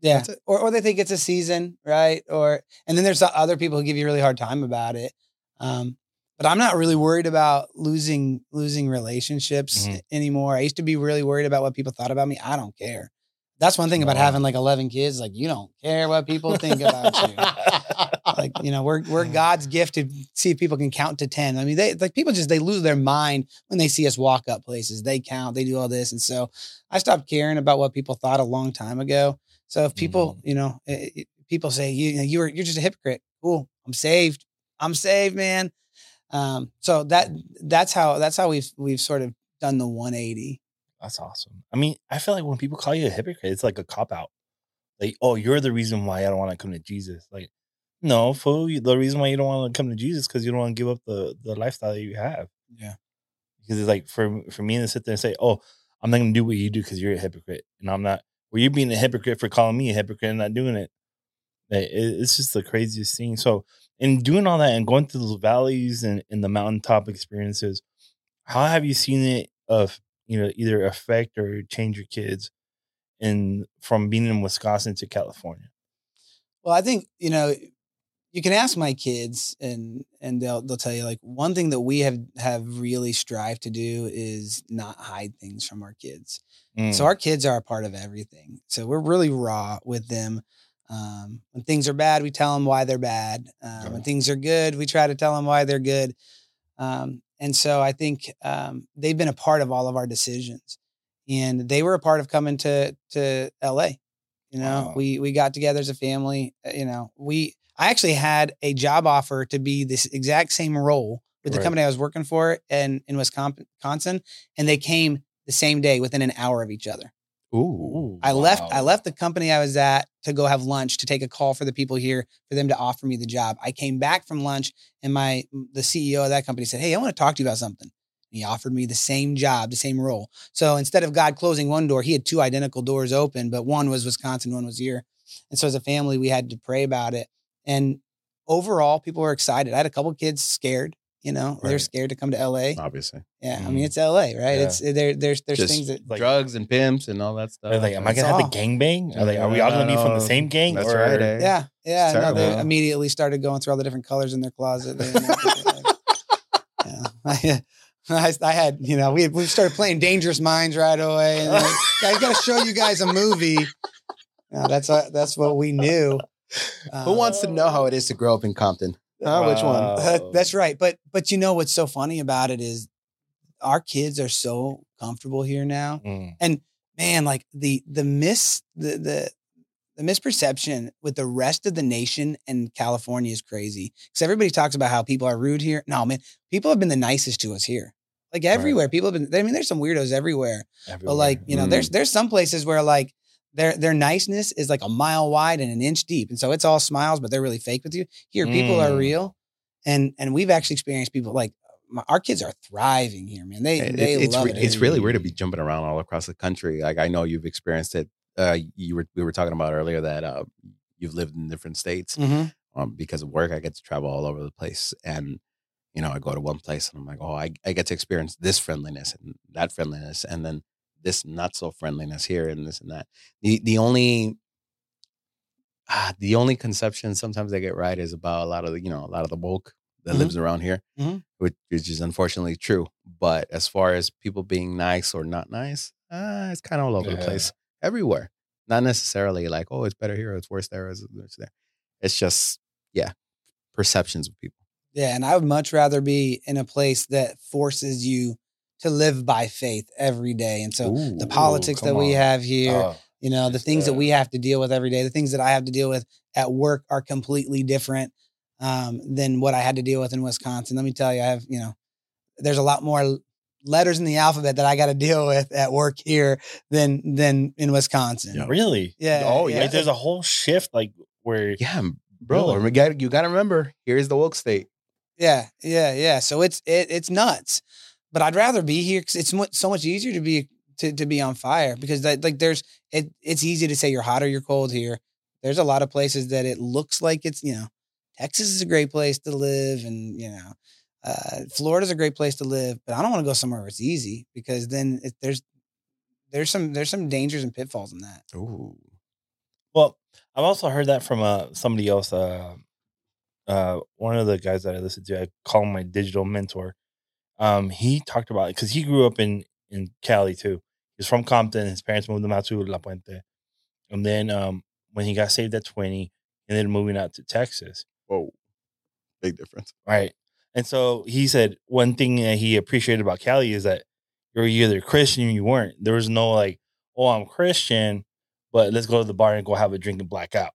yeah. Or or they think it's a season, right? Or and then there's other people who give you a really hard time about it. Um, but I'm not really worried about losing losing relationships Mhm. anymore. I used to be really worried about what people thought about me. I don't care. That's one thing about Wow. having like 11 kids. Like you don't care what people think about you. <laughs> like you know we're we're god's gift to see if people can count to 10 i mean they like people just they lose their mind when they see us walk up places they count they do all this and so i stopped caring about what people thought a long time ago so if people you know eh, eh, people say you, you know, you're you're just a hypocrite cool i'm saved i'm saved man um so that that's how that's how we've we've sort of done the 180 That's awesome. I mean, I feel like when people call you a hypocrite, it's like a cop out. Like, oh, you're the reason why I don't want to come to Jesus. Like, no, fool. The reason why you don't want to come to Jesus because you don't want to give up the the lifestyle that you have. yeah Because it's like for for me to sit there and say, oh, I'm not gonna do what you do because you're a hypocrite, and I'm not. Well, you're being a hypocrite for calling me a hypocrite and not doing it- It's just the craziest thing. So, in doing all that and going through those valleys and, and the mountaintop experiences, how have you seen it of you know either affect or change your kids in from being in Wisconsin to California? Well, I think you know you can ask my kids, and and they'll they'll tell you like one thing that we have have really strived to do is not hide things from our kids. Mm. So our kids are a part of everything. So we're really raw with them. Um, when things are bad, we tell them why they're bad. Um, When things are good, we try to tell them why they're good. Um, and so I think um, they've been a part of all of our decisions, and they were a part of coming to to LA. You know, Wow. we we got together as a family. uh, You know, we I actually had a job offer to be this exact same role with the Right. company I was working for in in Wisconsin, and they came the same day within an hour of each other. Ooh. I left I left the company I was at to go have lunch to take a call for the people here for them to offer me the job. I came back from lunch and my the CEO of that company said, "Hey, I want to talk to you about something." And he offered me the same job, the same role. So instead of God closing one door, he had two identical doors open, but one was Wisconsin, one was here. And so as a family, we had to pray about it. And overall, people were excited. I had a couple kids scared, you know, they're scared to come to LA. Obviously. Yeah, I Mm. mean it's LA, right? Yeah. It's there. There's there's Just things that Like- drugs and pimps and all that stuff. They're like, am I gonna have all. the gangbang? Are, they, are we all gonna be from the same gang? That's or, right, eh? Yeah, yeah. It's No, they immediately started going through all the different colors in their closet. They didn't know what they had. yeah. <laughs> I, I had, you know, we we started playing Dangerous Minds right away. And like, guys, got to show you guys a movie. No, that's what that's what we knew. Who Uh, wants to know how it is to grow up in Compton? Huh? Which one? <laughs> That's right. But but you know what's so funny about it is our kids are so comfortable here now Mm. man, like the the miss the the the misperception with the rest of the nation and California is crazy. Because everybody talks about how people are rude here. No, man, people have been the nicest to us here. Like everywhere, people have been. I mean, there's some weirdos everywhere, but like you know, there's there's some places where like their their niceness is like a mile wide and an inch deep, and so it's all smiles, but they're really fake with you. Here, people are Mm. real, and and we've actually experienced people like my, our kids are thriving here, man. They It- they it's love it. it's really weird to be jumping around all across the country. Like I know you've experienced it uh, you were we were talking about earlier that uh, you've lived in different states. Mhm. Um, because of work, I get to travel all over the place, and you know, I go to one place and I'm like, oh, I I get to experience this friendliness and that friendliness, and then this not so friendliness here and this and that. The the only ah, the only conception sometimes I get right is about a lot of the, you know, a lot of the woke that Mhm. lives around here, Mhm. which, which is unfortunately true. But as far as people being nice or not nice, uh, it's kind of all over the place, everywhere. Not necessarily like, oh, it's better here, or it's worse there, it's it's there. It's just, yeah, perceptions of people. Yeah, and I would much rather be in a place that forces you to live by faith every day. And so the Ooh, politics that come we on. have here, Oh, you know, the just, things that uh, we have to deal with every day, the things that I have to deal with at work are completely different um, than what I had to deal with in Wisconsin. Let me tell you, I have, you know, there's a lot more letters in the alphabet that I got to deal with at work here than than in Wisconsin. Yeah. really? Yeah. Oh, yeah. Like there's a whole shift, like where Yeah, bro. Really? You got you got to remember. Here's the woke state. Yeah, yeah, yeah. So it's it, it's nuts, but I'd rather be here because it's so much easier to be to, to be on fire because that like there's it it's easy to say you're hot or you're cold here. There's a lot of places that it looks like it's you know Texas is a great place to live and you know uh, Florida's a great place to live, but I don't want to go somewhere where it's easy because then it, there's there's some there's some dangers and pitfalls in that. Ooh. Well, I've also heard that from uh, somebody else. Uh, uh, one of the guys that I listen to, I call him my digital mentor. Um, he talked about it because he grew up in in Cali too. He's from Compton. His parents moved him out to La Puente, and then um, when he got saved at twenty, and then moving out to Texas, Whoa. Big difference. right? And so he said one thing that he appreciated about Cali is that you're either Christian or you weren't. There was no like, oh, I'm Christian, but let's go to the bar and go have a drink and black out.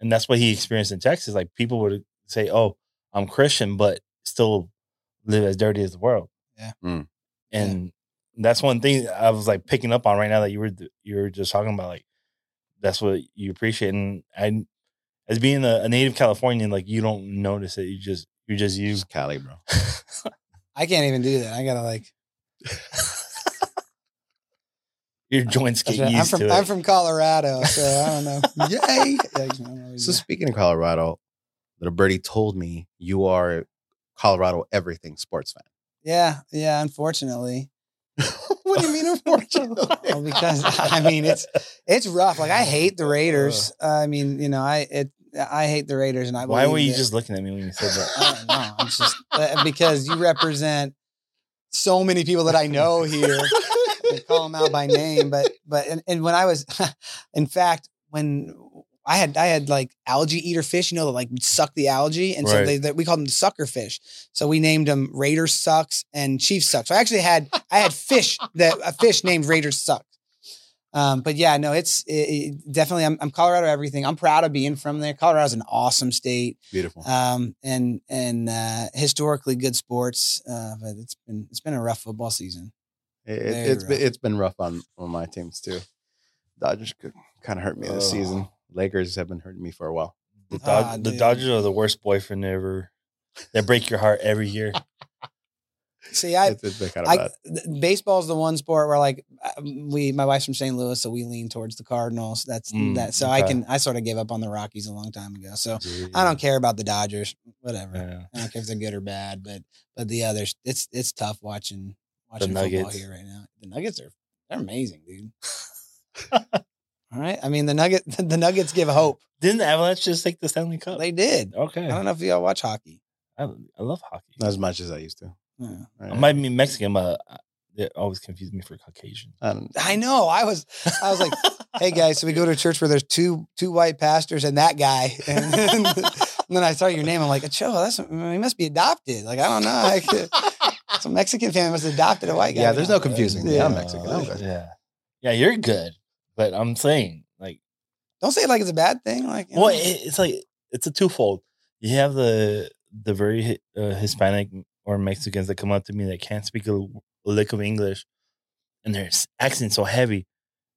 And that's what he experienced in Texas. Like people would say, oh, I'm Christian, but still live as dirty as the world. Yeah. Mm. And that's one thing I was like picking up on right now that you were you were just talking about. Like that's what you appreciate. And I, as being a, a native Californian, like you don't notice it. You just you're just you. It's Cali, bro. <laughs> I can't even do that. I gotta like. <laughs> Your joints get I'm used from to it. I'm from Colorado, so I don't know. <laughs> Yay! Yeah, I don't know. So speaking of Colorado, little birdie told me you are a Colorado everything sports fan. Yeah, yeah. Unfortunately, <laughs> what do you mean unfortunately? <laughs> well, because I mean it's it's rough. Like I <laughs> hate the Raiders. I mean, you know, I it I hate the Raiders, and I Why were you that- just looking at me when you said that? I don't know. I'm just uh, because you represent so many people that I know here. I call them out by name, but but and, and when I was, in fact, when I had I had like algae eater fish, you know, that like suck the algae, and so Right. they, they we called them sucker fish. So we named them Raider sucks and Chief sucks. So I actually had I had fish that a fish named Raider sucks. Um, but yeah, no, it's it, it- definitely I'm, I'm Colorado everything. I'm proud of being from there. Colorado's an awesome state Beautiful. um, and and uh, historically good sports. Uh, but it's been it's been a rough football season. It, very it's been rough. it's been rough on on my teams too. Dodgers kind of hurt me this Oh. season. Lakers have been hurting me for a while. The, Dod- Ah, the dude. Dodgers are the worst boyfriend ever. They break your heart every year. <laughs> See, I, it's, it's kind of I baseball's the one sport where like uh, we my wife's from St. Louis, so we lean towards the Cardinals. That's Mm, that. So I can I sort of gave up on the Rockies a long time ago. So I don't care about the Dodgers. Whatever. Yeah. I don't care if they're good or bad, but but the others, it's it's tough watching watching football Nuggets. here right now. The Nuggets are they're amazing, dude. <laughs> All right, I mean the Nugget <laughs> the Nuggets give hope. Didn't the Avalanche just take the Stanley Cup? They did. okay. I don't know if y'all watch hockey. I, I love hockey. Not as much as I used to. Yeah. I might be Mexican, but uh, they always confuse me for Caucasian. I I know. I was I was like, hey guys, so we go to a church where there's two two white pastors and that guy. And <laughs> then, and then I saw your name. I'm like, Cho, that's he must be adopted. Like, I don't know. Like, some Mexican family must have adopted a white guy. Yeah, there's no confusing. Yeah. I'm Mexican. I'm good. Yeah. Yeah, you're good. But I'm saying, like, Don't say it like it's a bad thing. Like, well, it, it's like, it's a twofold. You have the the very uh, Hispanic or Mexicans that come up to me that can't speak a lick of English and their s- accent so heavy.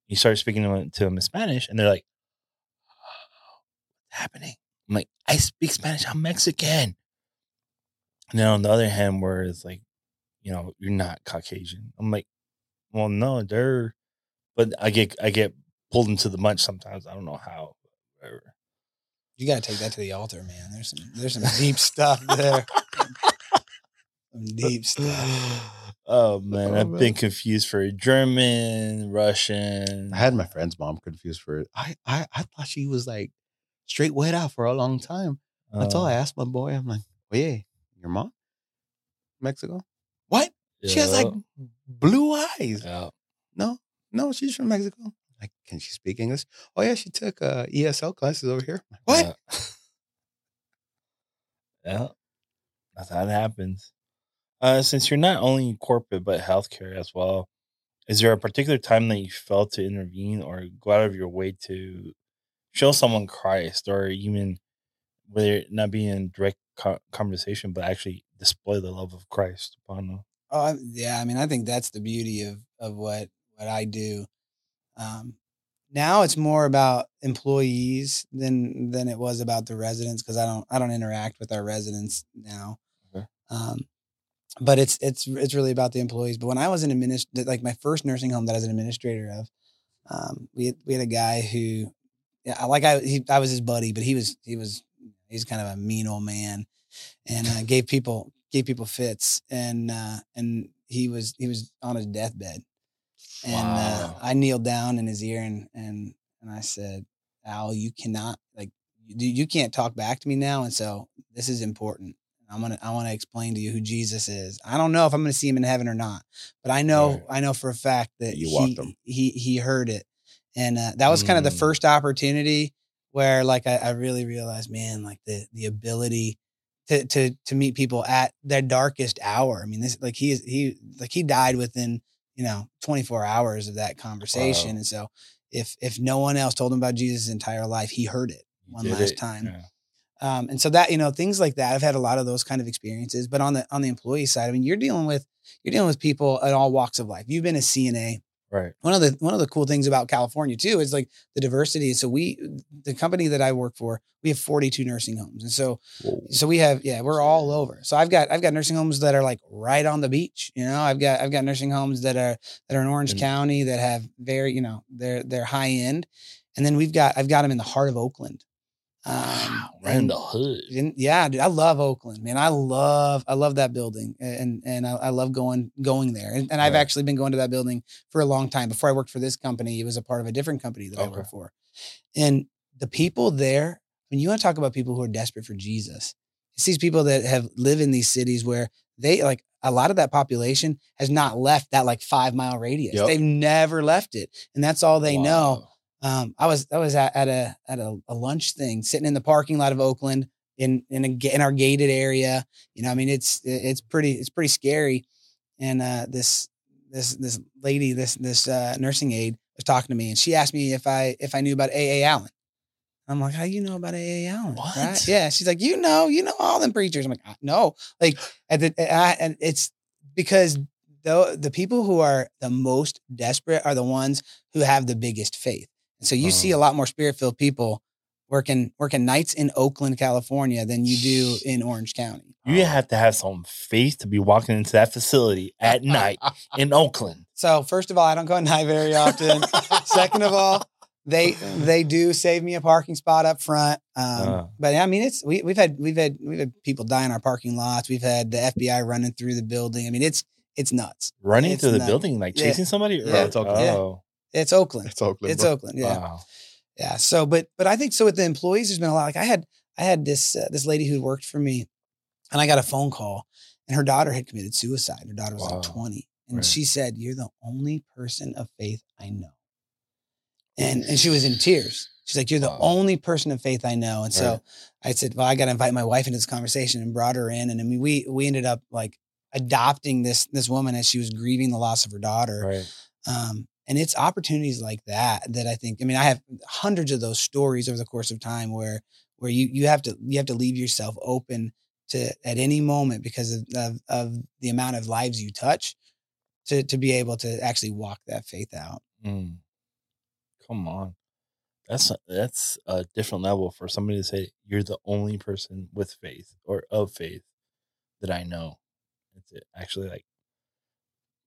You start speaking to them, to them in Spanish and they're like, what's happening? I'm like, I speak Spanish. I'm Mexican. And then on the other hand, where it's like, you know, you're not Caucasian. I'm like, well, no, they're, but I get, I get pulled into the munch sometimes. I don't know how. Whatever. You got to take that to the altar, man. There's some there's some deep stuff there. some deep stuff. <laughs> Oh man, Oh, I've man. been confused for German, Russian. I had my friend's mom confused for it. I, I I thought she was like straight white out for a long time. That's all I Uh, asked my boy. I'm like, oh yeah, your mom? Mexico? What? She has like blue eyes. yeah. No, no, she's from Mexico. Like, can she speak English? Oh yeah, she took uh, ESL classes over here. What? Yeah. <laughs> yeah. That's how it happens. Uh, since you're not only corporate but healthcare as well, is there a particular time that you felt to intervene or go out of your way to show someone Christ or even whether not be in direct co- conversation, but actually display the love of Christ upon them? Oh, yeah. I mean, I think that's the beauty of of what what I do. Um, now it's more about employees than than it was about the residents because I don't I don't interact with our residents now. Okay. Um, but it's it's it's really about the employees. But when I was an administ like my first nursing home that I was an administrator of, um, we had, we had a guy who, yeah, like I he, I was his buddy, but he was he was he's kind of a mean old man, and uh, gave people gave people fits, and uh, and he was he was on his deathbed, and uh, I kneeled down in his ear and and and I said, Al, you cannot like you, you can't talk back to me now, and so this is important. I'm gonna I want to explain to you who Jesus is. I don't know if I'm gonna see him in heaven or not, but I know Right. I know for a fact that You he, walked him. he he heard it, and uh, that was kind of the Mm. first opportunity where like I, I really realized, man, like the the ability to to to meet people at their darkest hour. I mean, this like he is he like he died within you know 24 hours of that conversation, Wow. and so if if no one else told him about Jesus entire life, he heard it one did last it. time. Yeah. Um, and so that you know things like that, I've had a lot of those kind of experiences. But on the on the employee side, I mean, you're dealing with you're dealing with people at all walks of life. You've been a CNA. Right. One of the one of the cool things about California too is like the diversity. So we, the company that I work for, we have 42 nursing homes, and so so we have yeah we're all over so i've got i've got nursing homes that are like right on the beach you know i've got i've got nursing homes that are that are in orange And- county that have very you know they're they're high end and then we've got i've got them in the heart of oakland um Wow, right in the hood. and yeah, dude, I love Oakland, man. I love, I love that building, and and I, I love going going there. And, and I've Right. actually been going to that building for a long time. Before I worked for this company, it was a part of a different company that I worked for. And the people there, when you want to talk about people who are desperate for Jesus, it's these people that have live in these cities where they like a lot of that population has not left that like five mile radius. Yep. They've never left it, and that's all they know Wow. Um, I was I was at, at a at a, a lunch thing, sitting in the parking lot of Oakland in in a in our gated area. You know, I mean, it's it's pretty it's pretty scary. And uh, this this this lady, this this uh, nursing aide, was talking to me, and she asked me if I if I knew about AA Allen. I'm like, how you know about AA Allen? What? Yeah. She's like, you know, you know all them preachers. I'm like, no. Like, at the, I, and it's because the the people who are the most desperate are the ones who have the biggest faith. And so you see a lot more spirit filled people working working nights in Oakland, California, than you do in Orange County. You have to have some faith to be walking into that facility at night <laughs> in Oakland. So first of all, I don't go at night very often. Second of all, they <laughs> they do save me a parking spot up front. Um, Uh. but I mean, it's we, we've had we've had we've had people die in our parking lots. We've had the FBI running through the building. I mean, it's it's nuts. Running It's through the not- building, like yeah. chasing somebody? Or, Yeah, it's Oakland. Yeah. It's Oakland. It's Oakland. It's bro. Oakland. Yeah. wow. Yeah. So, but but I think so with the employees, there's been a lot. Like I had I had this uh, this lady who worked for me, and I got a phone call, and her daughter had committed suicide. Her daughter was Wow. like 20, and Right. she said, "You're the only person of faith I know," and and she was in tears. She's like, "You're the Wow. only person of faith I know," and so I said, "Well, I got to invite my wife into this conversation," and brought her in, and I mean, we we ended up like adopting this this woman as she was grieving the loss of her daughter. Right. Um, and it's opportunities like that that I think. I mean, I have hundreds of those stories over the course of time where where you you have to you have to leave yourself open to at any moment because of of, of the amount of lives you touch to to be able to actually walk that faith out. Mm. Come on. That's that's a different level for somebody to say you're the only person with faith or of faith that I know. To actually like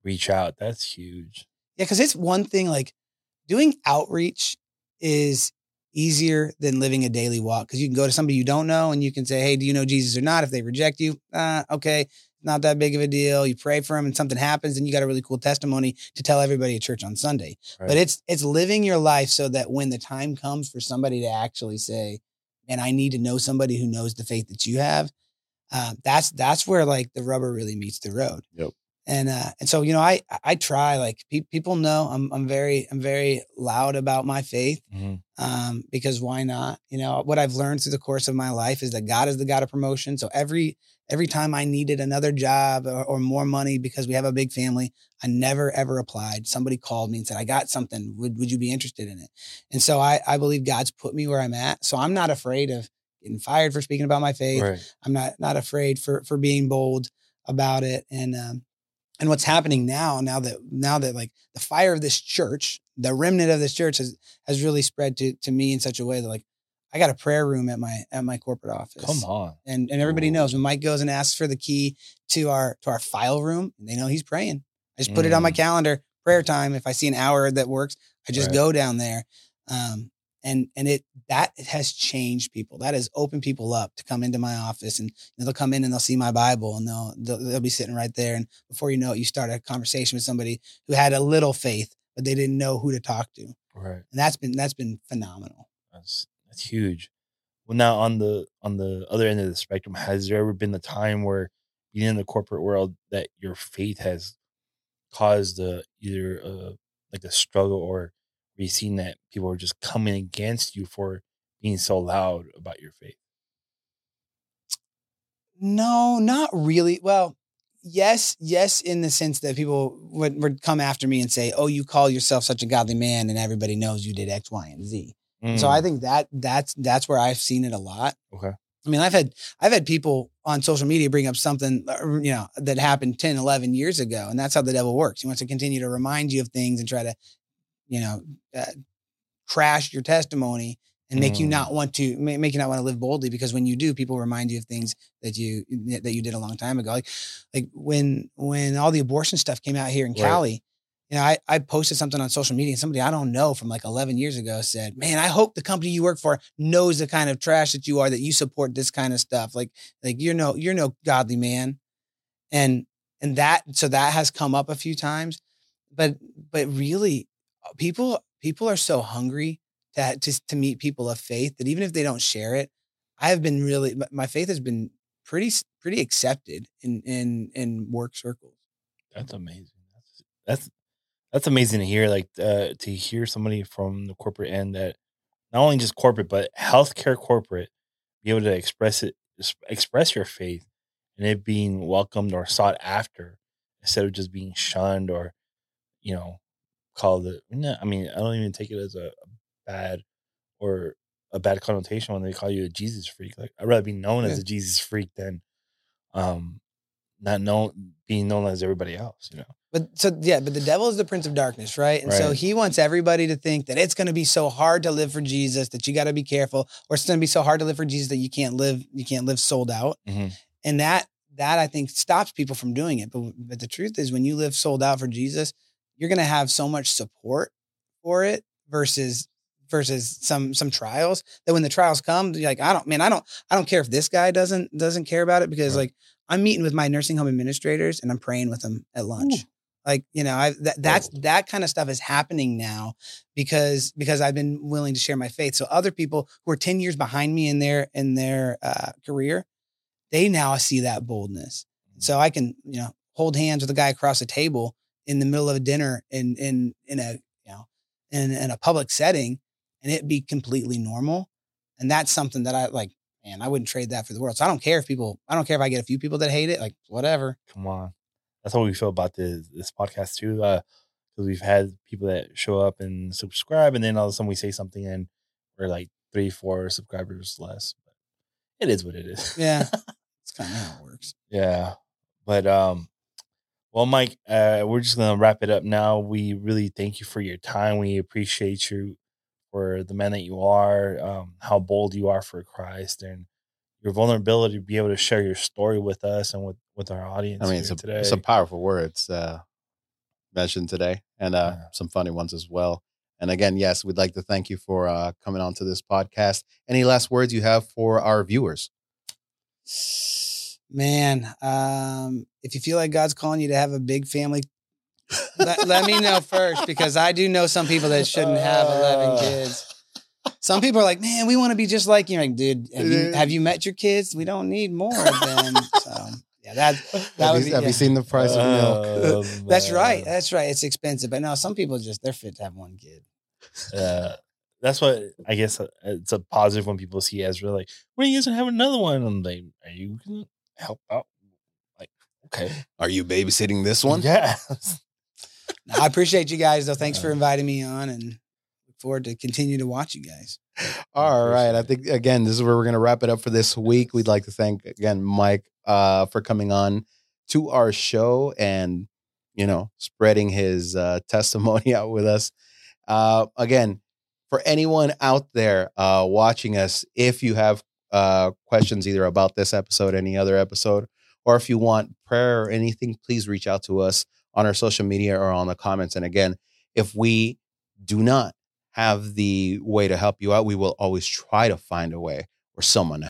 reach out. That's huge. Yeah, because it's one thing like doing outreach is easier than living a daily walk because you can go to somebody you don't know and you can say, Hey, do you know Jesus or not? If they reject you, uh, okay, not that big of a deal. You pray for them and something happens and you got a really cool testimony to tell everybody at church on Sunday. Right. But it's it's living your life so that when the time comes for somebody to actually say, and I need to know somebody who knows the faith that you have, uh, that's that's where like the rubber really meets the road. Yep. And uh, and so you know, I I try like pe- people know I'm I'm very I'm very loud about my faith Mhm. um, because why not? You know, what I've learned through the course of my life is that God is the God of promotion. So every every time I needed another job or, or more money because we have a big family, I never ever applied. Somebody called me and said, "I got something. Would would you be interested in it?" And so I I believe God's put me where I'm at. So I'm not afraid of getting fired for speaking about my faith. Right. I'm not not afraid for for being bold about it. And um, and what's happening now, now that now that like the fire of this church, the remnant of this church has has really spread to to me in such a way that like I got a prayer room at my at my corporate office. Come on. And and everybody Ooh. knows when Mike goes and asks for the key to our to our file room, they know he's praying. I just put it on my Mm. calendar, prayer time. If I see an hour that works, I just Right. go down there. Um, and and it that has changed people. That has opened people up to come into my office, and they'll come in and they'll see my Bible, and they'll, they'll they'll be sitting right there. And before you know it, you start a conversation with somebody who had a little faith, but they didn't know who to talk to, Right. and that's been that's been phenomenal. That's that's huge. Well, now on the on the other end of the spectrum, has there ever been a time where being in the corporate world that your faith has caused a, either a, like a struggle or seen that people are just coming against you for being so loud about your faith? No, not really. Well, yes, yes, in the sense that people would, would come after me and say, "Oh, you call yourself such a godly man, and everybody knows you did X, Y, and Z." So I think that that's that's where I've seen it a lot. Mm, okay. I mean, I've had I've had people on social media bring up something uh, you know that happened 10, 11 years ago, and that's how the devil works. He wants to continue to remind you of things and try to, you know, uh, crash your testimony and make you Mm. not want to make you not want to live boldly because when you do, people remind you of things that you that you did a long time ago. Like like when when all the abortion stuff came out here in Right. Cali. You know, I, I posted something on social media and somebody I don't know from like 11 years ago said, man, I hope the company you work for knows the kind of trash that you are, that you support this kind of stuff. Like, like you're no, you're no godly man. And, and that, so that has come up a few times, but, but really people, people are so hungry to, to, to meet people of faith that even if they don't share it, I have been really, my- faith has been pretty, pretty accepted in, in, in work circles. That's amazing. That's that's that's amazing to hear. Like uh, to hear somebody from the corporate end that not only just corporate but healthcare corporate be able to express it, express your faith, and it being welcomed or sought after instead of just being shunned or you know called it. No, I mean I don't even take it as a, bad or a bad connotation when they call you a Jesus freak. Like I'd rather be known as a Jesus freak than um not known being known as everybody else. You know. But so yeah, but the devil is the prince of darkness, right? And so he wants everybody to think that it's going to be so hard to live for Jesus that you got to be careful, or it's going to be so hard to live for Jesus that you can't live you can't live sold out. Mhm. And that that I think stops people from doing it. But but the truth is, when you live sold out for Jesus, you're going to have so much support for it versus versus some some trials that when the trials come you're like i don't man i don't i don't care if this guy doesn't doesn't care about it because Right. like i'm meeting with my nursing home administrators and i'm praying with them at lunch. Like you know i that, that's that kind of stuff is happening now because because i've been willing to share my faith. So other people who are 10 years behind me in their in their uh, career they now see that boldness. So i can you know hold hands with a guy across the table in the middle of a dinner in in in a you know in, in a public setting and it be completely normal and that's something that i like man i wouldn't trade that for the world so i don't care if people i don't care if i get a few people that hate it like whatever Come on. That's how we feel about this this podcast too. Because we've had people that show up and subscribe, and then all of a sudden we say something, and we're like three, four subscribers less. But it is what it is. Yeah. <laughs> it's kind of how it works yeah. But um, well, Mike, uh, we're just gonna wrap it up now. We really thank you for your time. We appreciate you for the man that you are, um, how bold you are for Christ, and your vulnerability to be able to share your story with us and with with our audience. I mean, it's today. some powerful words uh, mentioned today, and uh, Yeah. some funny ones as well. And again, yes, we'd like to thank you for uh, coming on to this podcast. Any last words you have for our viewers? Man, um, if you feel like God's calling you to have a big family, let, let me know first because I do know some people that shouldn't have 11 Uh. kids. Some people are like, man, we want to be just like you. Like, dude, have you, have you met your kids? We don't need more of them. So, yeah, that, <laughs> that have would you, be, have yeah. you seen the price of milk? Oh, <laughs> That's right. That's right. It's expensive, but no, some people just they're fit to have one kid. Uh, that's what I guess uh, it's a positive when people see Ezra like, when are you guys gonna have another one? And they, are you gonna help out? Like, okay, <laughs> Are you babysitting this one? Yeah, <laughs> I appreciate you guys though. Thanks for inviting me on, and look forward to continue to watch you guys. All right. I appreciate think again, this is where we're going to wrap it up for this week. We'd like to thank again Mike uh, for coming on to our show and you know spreading his uh, <laughs> testimony out with us. Uh, again, for anyone out there uh, watching us, if you have uh, questions either about this episode, any other episode, or if you want prayer or anything, please reach out to us on our social media or on the comments. And again, if we do not have the way to help you out, we will always try to find a way or someone